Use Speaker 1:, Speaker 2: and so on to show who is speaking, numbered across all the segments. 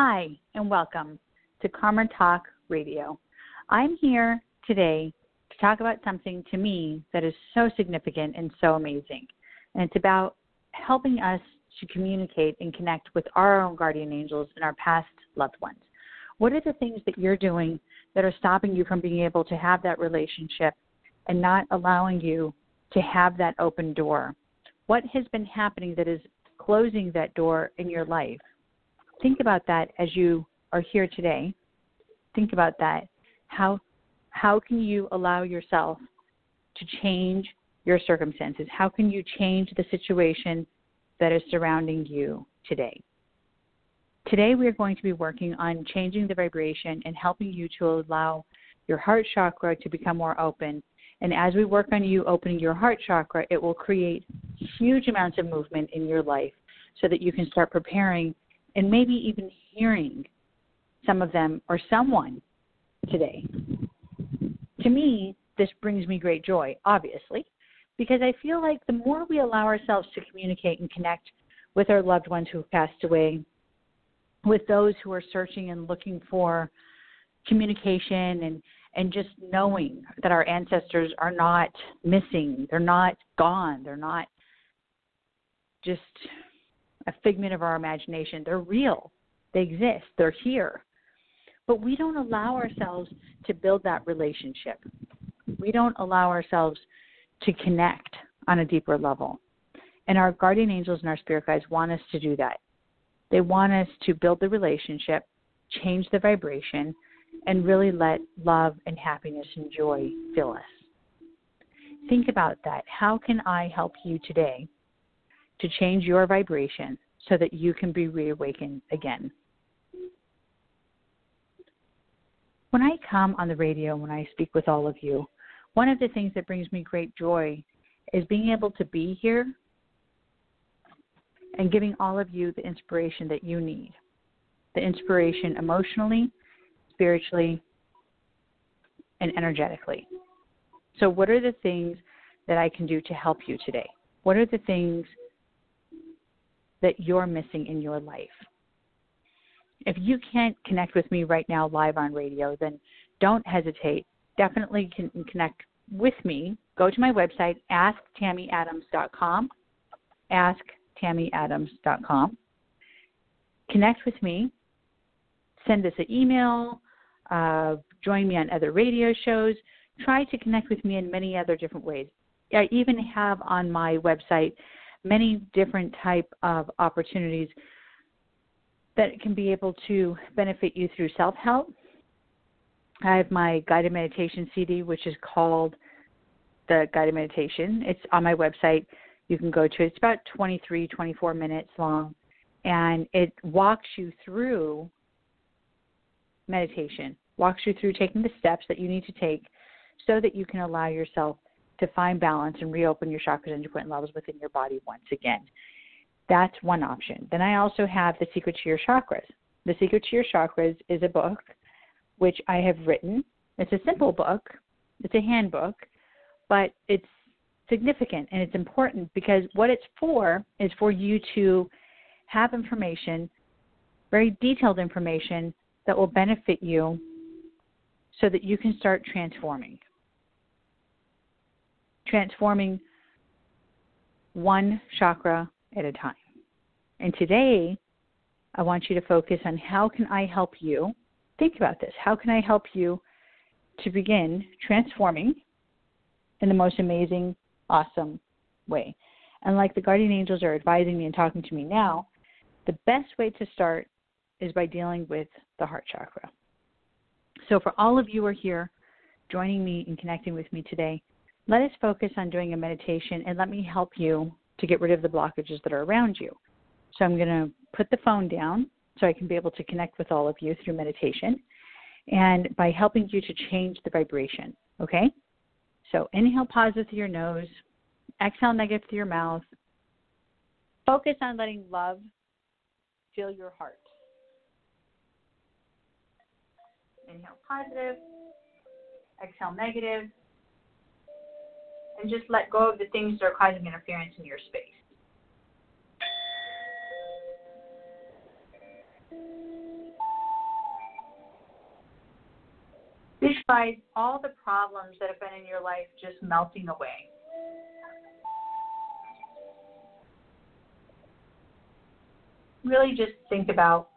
Speaker 1: Hi, and welcome to Karma Talk Radio. I'm here today to talk about something to me that is so significant and so amazing. And it's about helping us to communicate and connect with our own guardian angels and our past loved ones. What are the things that you're doing that are stopping you from being able to have that relationship and not allowing you to have that open door? What has been happening that is closing that door in your life? Think about that as you are here today. Think about that. How how can you allow yourself to change your circumstances? How can you change the situation that is surrounding you today? Today, we are going to be working on changing the vibration and helping you to allow your heart chakra to become more open. And as we work on you opening your heart chakra, it will create huge amounts of movement in your life so that you can start preparing and maybe even hearing some of them or someone today. To me, this brings me great joy, obviously, because I feel like the more we allow ourselves to communicate and connect with our loved ones who have passed away, with those who are searching and looking for communication and and just knowing that our ancestors are not missing, they're not gone, they're not just a figment of our imagination. They're real. They exist. They're here. But we don't allow ourselves to build that relationship. We don't allow ourselves to connect on a deeper level. And our guardian angels and our spirit guides want us to do that. They want us to build the relationship, change the vibration, and really let love and happiness and joy fill us. Think about that. How can I help you today to change your vibration so that you can be reawakened again? When I come on the radio, when I speak with all of you, one of the things that brings me great joy is being able to be here and giving all of you the inspiration that you need the inspiration emotionally, spiritually, and energetically. So, what are the things that I can do to help you today? What are the things that you're missing in your life? If you can't connect with me right now live on radio, then don't hesitate. Definitely can connect with me. Go to my website, asktammyadams.com. Ask tammyadams.com. Connect with me. Send us an email. Uh, join me on other radio shows. Try to connect with me in many other different ways. I even have on my website many different type of opportunities that can be able to benefit you through self-help. I have my guided meditation CD, which is called the guided meditation. It's on my website, you can go to. It's about 23, 24 minutes long, and it walks you through meditation, walks you through taking the steps that you need to take so that you can allow yourself to find balance and reopen your chakras and your point levels within your body once again. That's one option. Then I also have The Secret to Your Chakras. The Secret to Your Chakras is a book which I have written. It's a simple book, it's a handbook, but it's significant and it's important because what it's for is for you to have information, very detailed information that will benefit you so that you can start transforming. Transforming one chakra at a time. And today, I want you to focus on how can I help you? Think about this. How can I help you to begin transforming in the most amazing awesome way. And like the guardian angels are advising me and talking to me now, the best way to start is by dealing with the heart chakra. So, for all of you who are here joining me and connecting with me today, let us focus on doing a meditation and let me help you to get rid of the blockages that are around you. So, I'm going to put the phone down so I can be able to connect with all of you through meditation and by helping you to change the vibration. Okay? So inhale positive through your nose, exhale negative through your mouth. Focus on letting love fill your heart. Inhale positive, exhale negative, and just let go of the things that are causing interference in your space. Visualize all the problems that have been in your life just melting away. Really just think about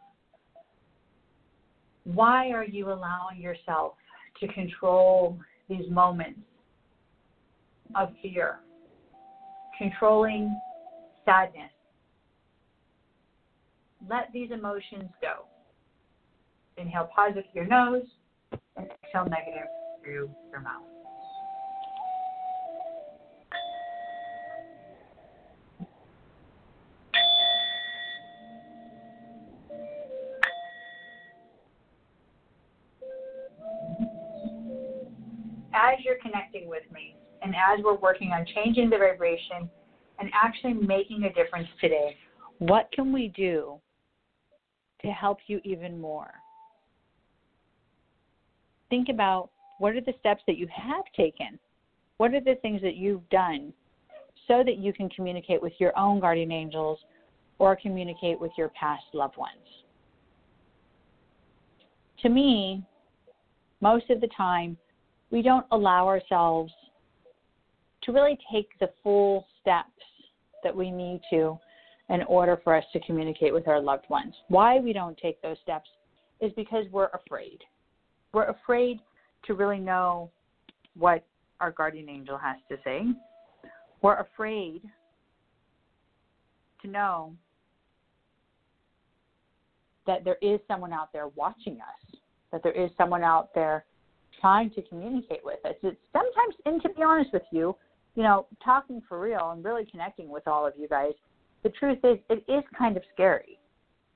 Speaker 1: why are you allowing yourself to control these moments of fear, controlling sadness. Let these emotions go. Inhale positive through your nose and exhale negative through your mouth. As you're connecting with me and as we're working on changing the vibration and actually making a difference today, what can we do to help you even more? think about what are the steps that you have taken? What are the things that you've done so that you can communicate with your own guardian angels or communicate with your past loved ones? To me, most of the time, we don't allow ourselves to really take the full steps that we need to in order for us to communicate with our loved ones. Why we don't take those steps is because we're afraid we're afraid to really know what our guardian angel has to say. We're afraid to know that there is someone out there watching us, that there is someone out there trying to communicate with us. It's sometimes, and to be honest with you, you know, talking for real and really connecting with all of you guys, the truth is, it is kind of scary.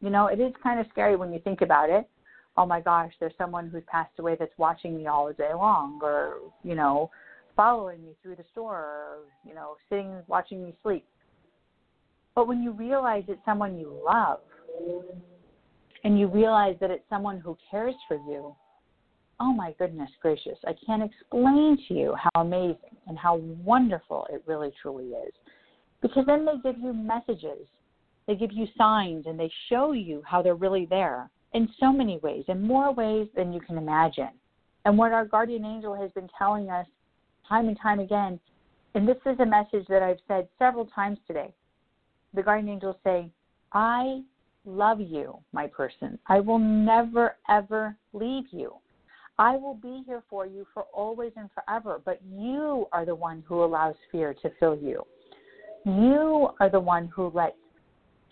Speaker 1: You know, it is kind of scary when you think about it oh my gosh, there's someone who's passed away that's watching me all day long, or you know, following me through the store, or you know, sitting watching me sleep. But when you realize it's someone you love, and you realize that it's someone who cares for you, oh my goodness gracious, I can't explain to you how amazing and how wonderful it really truly is. Because then they give you messages, they give you signs, and they show you how they're really there in so many ways, in more ways than you can imagine. And what our guardian angel has been telling us time and time again, and this is a message that I've said several times today. The guardian angels say, I love you, my person. I will never, ever leave you. I will be here for you for always and forever, but you are the one who allows fear to fill you. You are the one who lets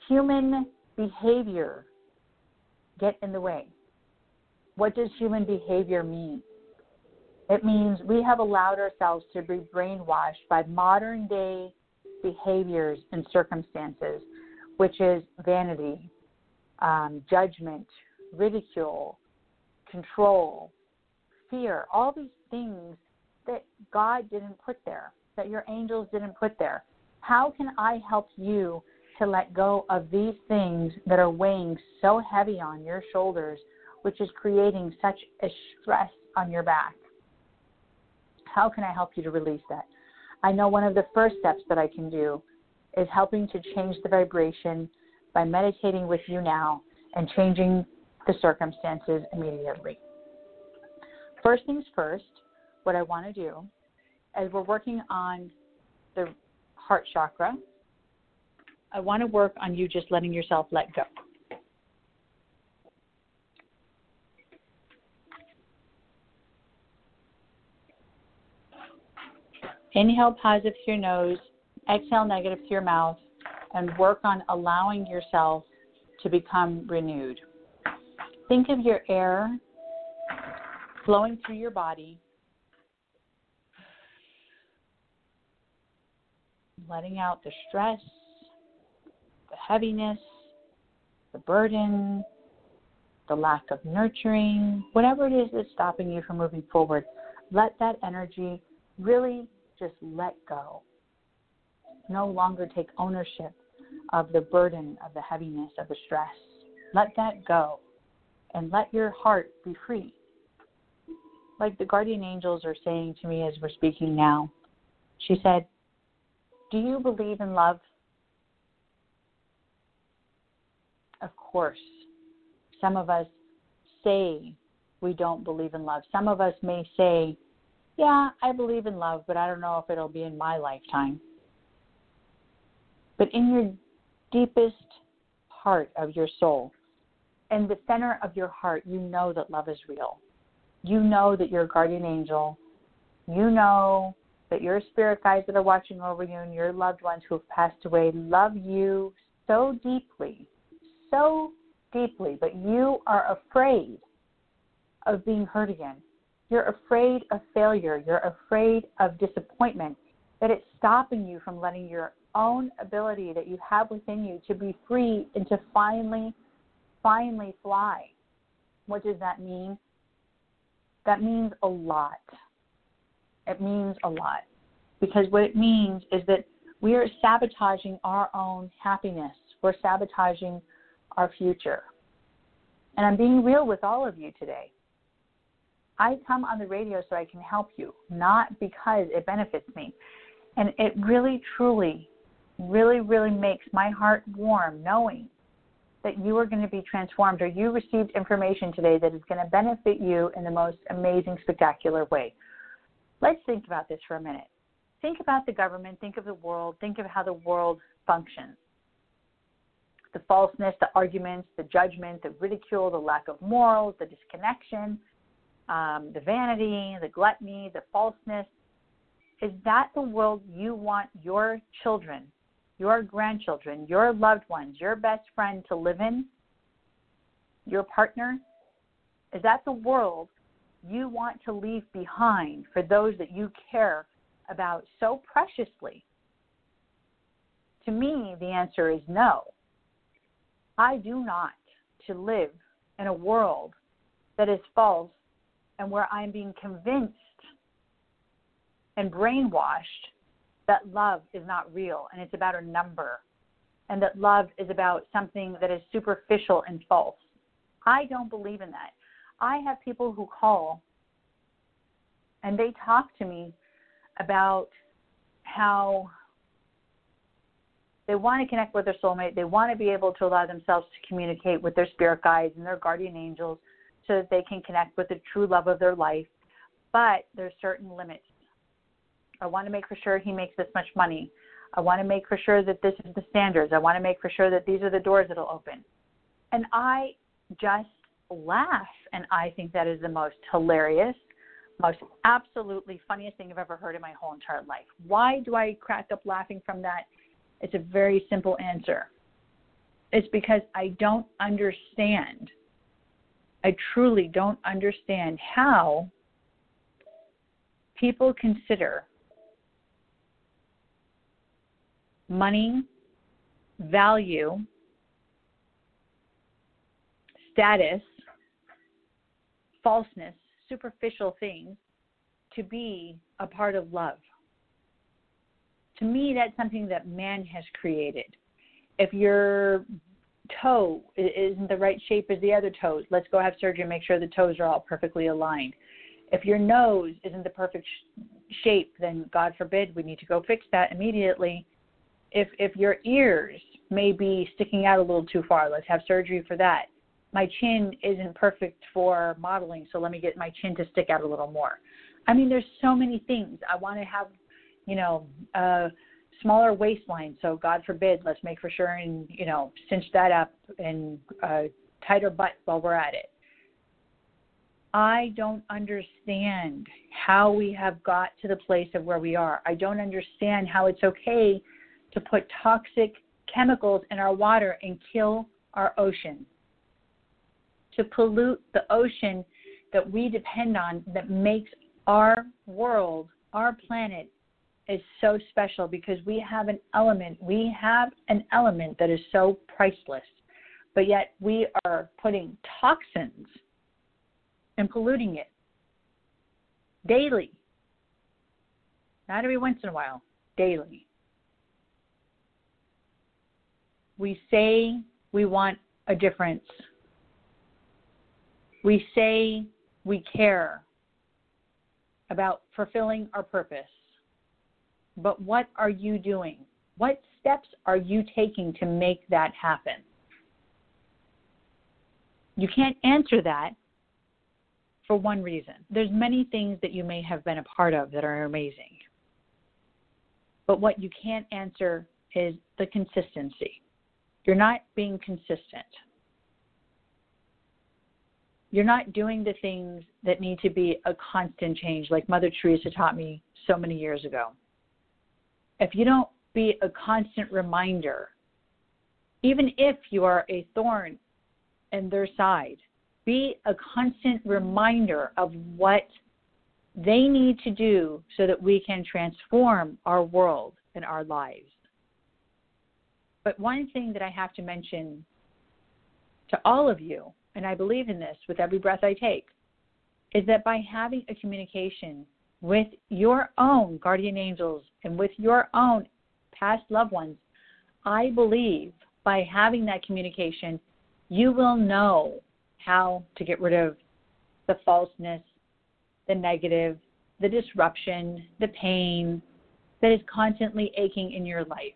Speaker 1: human behavior get in the way. What does human behavior mean? It means we have allowed ourselves to be brainwashed by modern day behaviors and circumstances, which is vanity, um, judgment, ridicule, control, fear, all these things that God didn't put there, that your angels didn't put there. How can I help you to let go of these things that are weighing so heavy on your shoulders, which is creating such a stress on your back. How can I help you to release that? I know one of the first steps that I can do is helping to change the vibration by meditating with you now and changing the circumstances immediately. First things first, what I want to do as we're working on the heart chakra, I want to work on you just letting yourself let go. Inhale positive through your nose, exhale negative through your mouth, and work on allowing yourself to become renewed. Think of your air flowing through your body, letting out the stress, the heaviness, the burden, the lack of nurturing, whatever it is that's stopping you from moving forward, let that energy really just let go. No longer take ownership of the burden, of the heaviness, of the stress. Let that go and let your heart be free. Like the guardian angels are saying to me as we're speaking now, she said, Do you believe in love? of course, some of us say we don't believe in love. Some of us may say, Yeah, I believe in love, but I don't know if it'll be in my lifetime. But in your deepest part of your soul, in the center of your heart, you know that love is real. You know that your guardian angel, you know that your spirit guides that are watching over you and your loved ones who have passed away love you so deeply, so deeply, but you are afraid of being hurt again. You're afraid of failure. You're afraid of disappointment, that it's stopping you from letting your own ability that you have within you to be free and to finally, finally fly. What does that mean? That means a lot. It means a lot. Because what it means is that we are sabotaging our own happiness. We're sabotaging our future. And I'm being real with all of you today. I come on the radio so I can help you, not because it benefits me. And it really, truly, really, really makes my heart warm knowing that you are going to be transformed or you received information today that is going to benefit you in the most amazing, spectacular way. Let's think about this for a minute. Think about the government, think of the world, think of how the world functions. The falseness, the arguments, the judgment, the ridicule, the lack of morals, the disconnection, um, the vanity, the gluttony, the falseness. Is that the world you want your children, your grandchildren, your loved ones, your best friend to live in? Your partner? Is that the world you want to leave behind for those that you care about so preciously? To me, the answer is no. I do not to live in a world that is false and where I'm being convinced and brainwashed that love is not real and it's about a number and that love is about something that is superficial and false. I don't believe in that. I have people who call and they talk to me about how they want to connect with their soulmate. They want to be able to allow themselves to communicate with their spirit guides and their guardian angels so that they can connect with the true love of their life. But there's certain limits. I want to make for sure he makes this much money. I want to make for sure that this is the standards. I want to make for sure that these are the doors that'll open. And I just laugh and I think that is the most hilarious, most absolutely funniest thing I've ever heard in my whole entire life. Why do I crack up laughing from that? It's a very simple answer. It's because I don't understand I truly don't understand how people consider money, value, status, falseness, superficial things to be a part of love. To me, that's something that man has created. If you're toe isn't the right shape as the other toes. Let's go have surgery and make sure the toes are all perfectly aligned. If your nose isn't the perfect sh- shape, then God forbid we need to go fix that immediately. If if your ears may be sticking out a little too far, let's have surgery for that. My chin isn't perfect for modeling, so let me get my chin to stick out a little more. I mean, there's so many things. I want to have, you know, uh smaller waistline. So God forbid, let's make for sure and you know cinch that up and uh, tighter butt while we're at it. I don't understand how we have got to the place of where we are. I don't understand how it's okay to put toxic chemicals in our water and kill our ocean. To pollute the ocean that we depend on that makes our world, our planet, is so special because we have an element, we have an element that is so priceless, but yet we are putting toxins and polluting it daily. Not every once in a while, daily. We say we want a difference. We say we care about fulfilling our purpose but what are you doing? What steps are you taking to make that happen? You can't answer that for one reason. There's many things that you may have been a part of that are amazing. But what you can't answer is the consistency. You're not being consistent. You're not doing the things that need to be a constant change, like Mother Teresa taught me so many years ago. If you don't be a constant reminder, even if you are a thorn in their side, be a constant reminder of what they need to do so that we can transform our world and our lives. But one thing that I have to mention to all of you, and I believe in this with every breath I take, is that by having a communication with your own guardian angels and with your own past loved ones, I believe by having that communication, you will know how to get rid of the falseness, the negative, the disruption, the pain that is constantly aching in your life.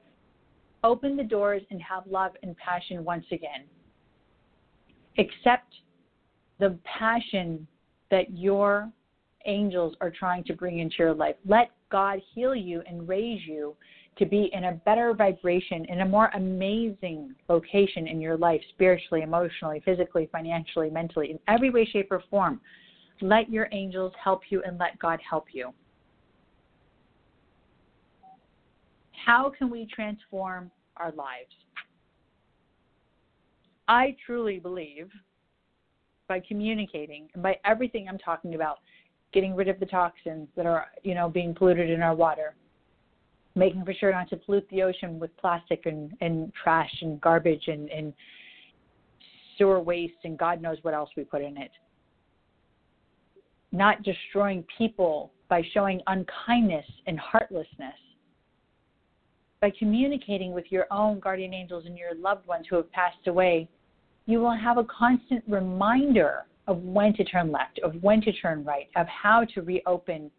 Speaker 1: Open the doors and have love and passion once again. Accept the passion that your angels are trying to bring into your life. Let God heal you and raise you to be in a better vibration, in a more amazing location in your life, spiritually, emotionally, physically, financially, mentally, in every way, shape, or form. Let your angels help you and let God help you. How can we transform our lives? I truly believe by communicating and by everything I'm talking about, getting rid of the toxins that are, you know, being polluted in our water, making for sure not to pollute the ocean with plastic and, and trash and garbage and, and sewer waste and God knows what else we put in it. Not destroying people by showing unkindness and heartlessness. By communicating with your own guardian angels and your loved ones who have passed away, you will have a constant reminder of when to turn left, of when to turn right, of how to reopen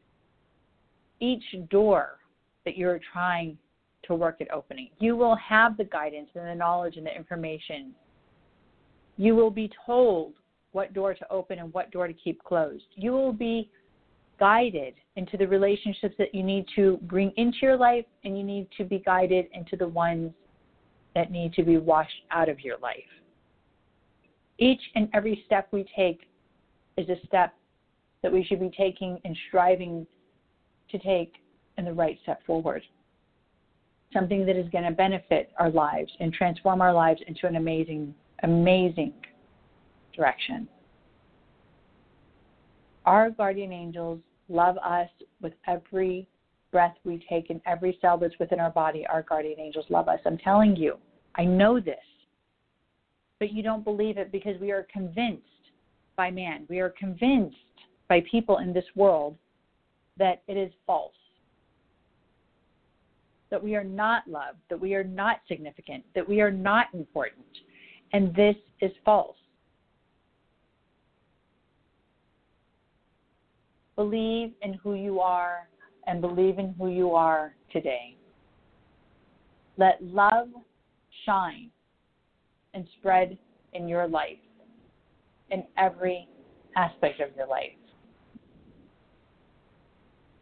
Speaker 1: each door that you're trying to work at opening. You will have the guidance and the knowledge and the information. You will be told what door to open and what door to keep closed. You will be guided into the relationships that you need to bring into your life, and you need to be guided into the ones that need to be washed out of your life. Each and every step we take is a step that we should be taking and striving to take in the right step forward. Something that is going to benefit our lives and transform our lives into an amazing, amazing direction. Our guardian angels love us with every breath we take and every cell that's within our body. Our guardian angels love us. I'm telling you, I know this, but you don't believe it because we are convinced by man, we are convinced by people in this world that it is false that we are not loved, that we are not significant, that we are not important. And this is false. Believe in who you are and believe in who you are today. Let love shine and spread in your life, in every aspect of your life.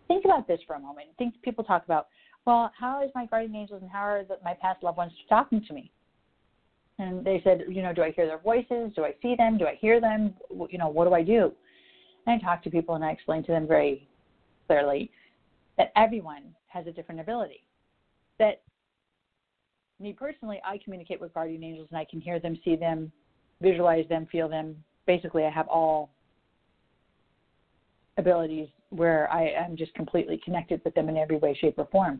Speaker 1: Think about this for a moment. Think people talk about well, how is my guardian angels and how are the, my past loved ones talking to me? And they said, you know, do I hear their voices? Do I see them? Do I hear them? You know, what do I do? And I talk to people and I explain to them very clearly that everyone has a different ability. That me personally, I communicate with guardian angels and I can hear them, see them, visualize them, feel them. Basically, I have all abilities where I am just completely connected with them in every way, shape, or form.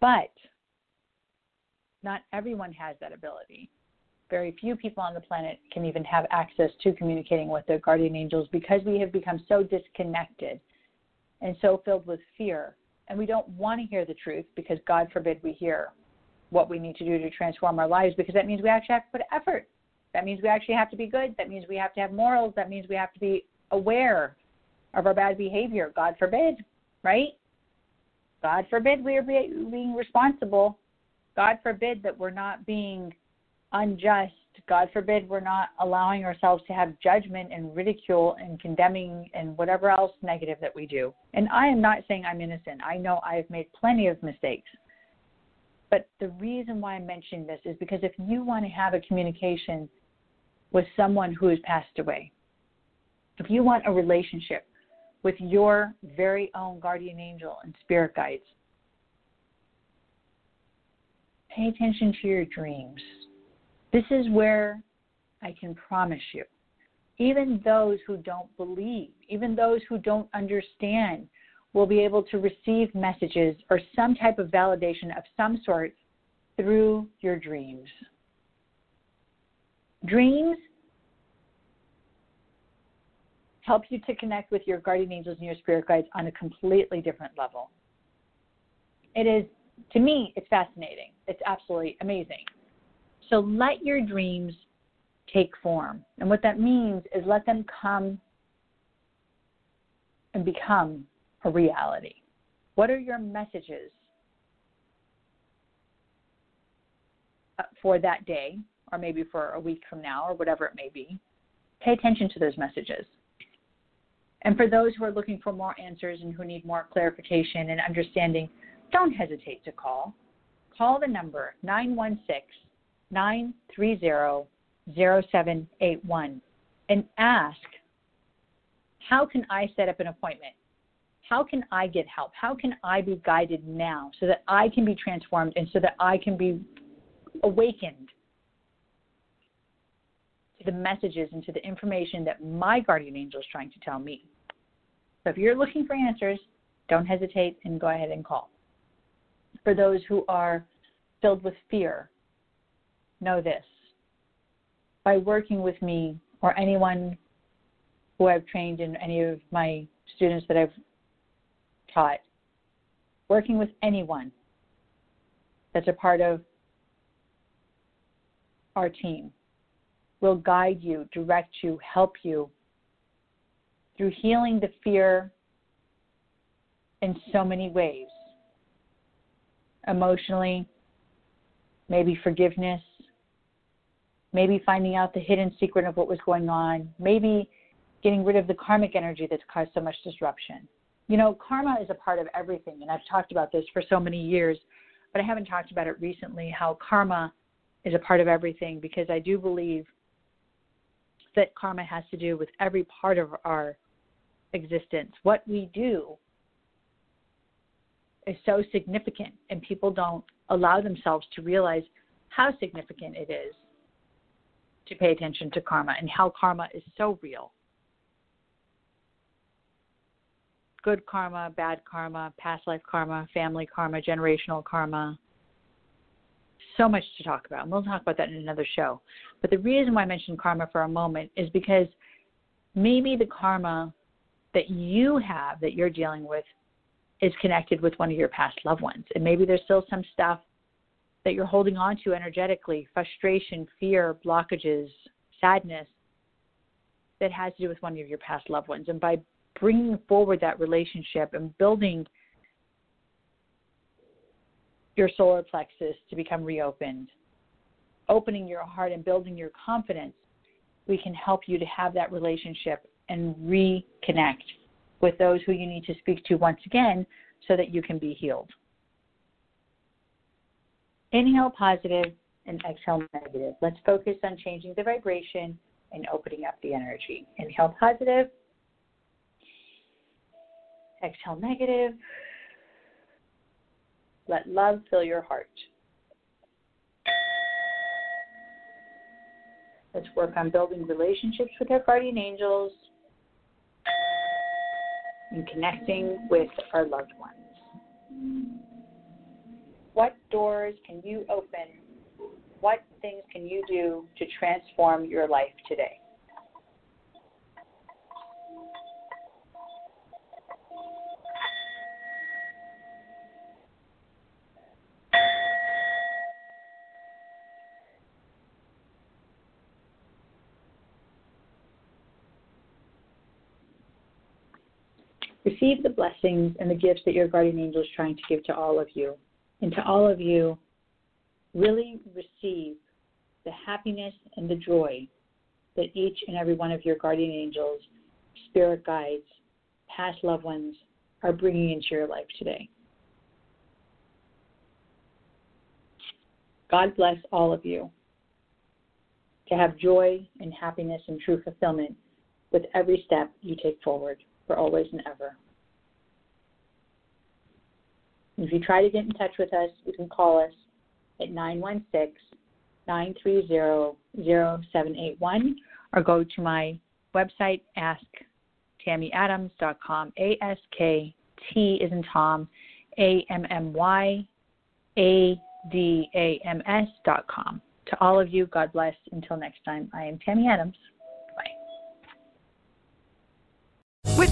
Speaker 1: But not everyone has that ability. Very few people on the planet can even have access to communicating with their guardian angels because we have become so disconnected and so filled with fear. And we don't want to hear the truth because, God forbid, we hear what we need to do to transform our lives because that means we actually have to put effort. That means we actually have to be good. That means we have to have morals. That means we have to be aware of our bad behavior. God forbid, right? God forbid we are being responsible. God forbid that we're not being unjust God forbid we're not allowing ourselves to have judgment and ridicule and condemning and whatever else negative that we do. And I am not saying I'm innocent. I know I've made plenty of mistakes. But the reason why I'm mentioning this is because if you want to have a communication with someone who has passed away, if you want a relationship with your very own guardian angel and spirit guides, pay attention to your dreams this is where I can promise you, even those who don't believe, even those who don't understand, will be able to receive messages or some type of validation of some sort through your dreams. Dreams help you to connect with your guardian angels and your spirit guides on a completely different level. It is, to me, it's fascinating. It's absolutely amazing. So let your dreams take form. And what that means is let them come and become a reality. What are your messages uh, for that day, or maybe for a week from now, or whatever it may be? Pay attention to those messages. And for those who are looking for more answers and who need more clarification and understanding, don't hesitate to call. Call the number 916 930 0781 and ask, How can I set up an appointment? How can I get help? How can I be guided now so that I can be transformed and so that I can be awakened to the messages and to the information that my guardian angel is trying to tell me? So if you're looking for answers, don't hesitate and go ahead and call. For those who are filled with fear know this. By working with me or anyone who I've trained in any of my students that I've taught, working with anyone that's a part of our team will guide you, direct you, help you through healing the fear in so many ways. Emotionally, maybe forgiveness, maybe finding out the hidden secret of what was going on, maybe getting rid of the karmic energy that's caused so much disruption. You know, karma is a part of everything, and I've talked about this for so many years, but I haven't talked about it recently how karma is a part of everything because I do believe that karma has to do with every part of our existence. What we do is so significant, and people don't allow themselves to realize how significant it is to pay attention to karma and how karma is so real. Good karma, bad karma, past life karma, family karma, generational karma. So much to talk about. And we'll talk about that in another show. But the reason why I mentioned karma for a moment is because maybe the karma that you have that you're dealing with is connected with one of your past loved ones. And maybe there's still some stuff that you're holding on to energetically frustration, fear, blockages, sadness that has to do with one of your past loved ones. And by bringing forward that relationship and building your solar plexus to become reopened, opening your heart and building your confidence, we can help you to have that relationship and reconnect with those who you need to speak to once again so that you can be healed. Inhale positive and exhale negative. Let's focus on changing the vibration and opening up the energy. Inhale positive. Exhale negative. Let love fill your heart. Let's work on building relationships with our guardian angels and connecting with our loved ones. What doors can you open? What things can you do to transform your life today? Receive the blessings and the gifts that your guardian angel is trying to give to all of you and to all of you, really receive the happiness and the joy that each and every one of your guardian angels, spirit guides, past loved ones are bringing into your life today. God bless all of you to have joy and happiness and true fulfillment with every step you take forward for always and ever. If you try to get in touch with us, you can call us at 916 930 0781 or go to my website, asktammyadams.com. A S K T is in Tom, A M M Y A D A M S.com. To all of you, God bless. Until next time, I am Tammy Adams.